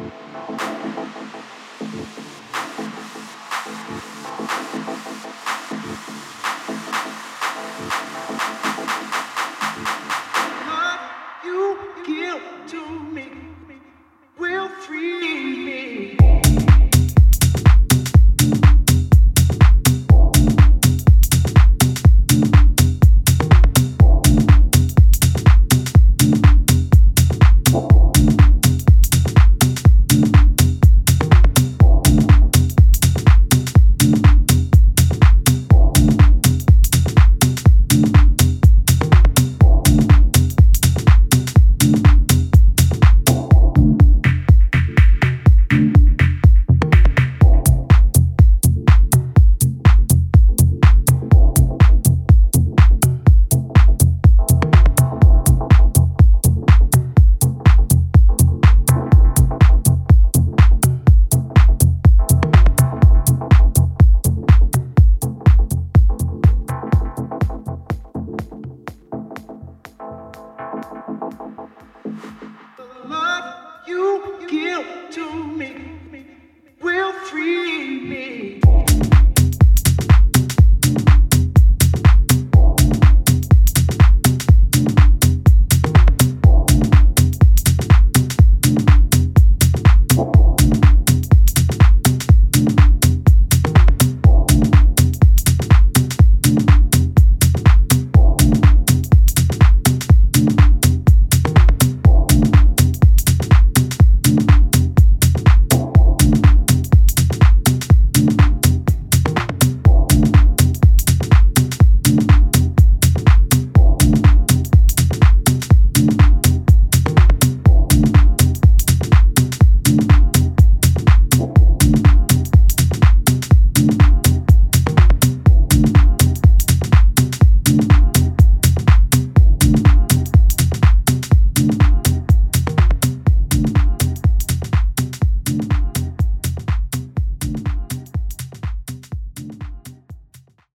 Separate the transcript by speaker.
Speaker 1: love you give to me will free me.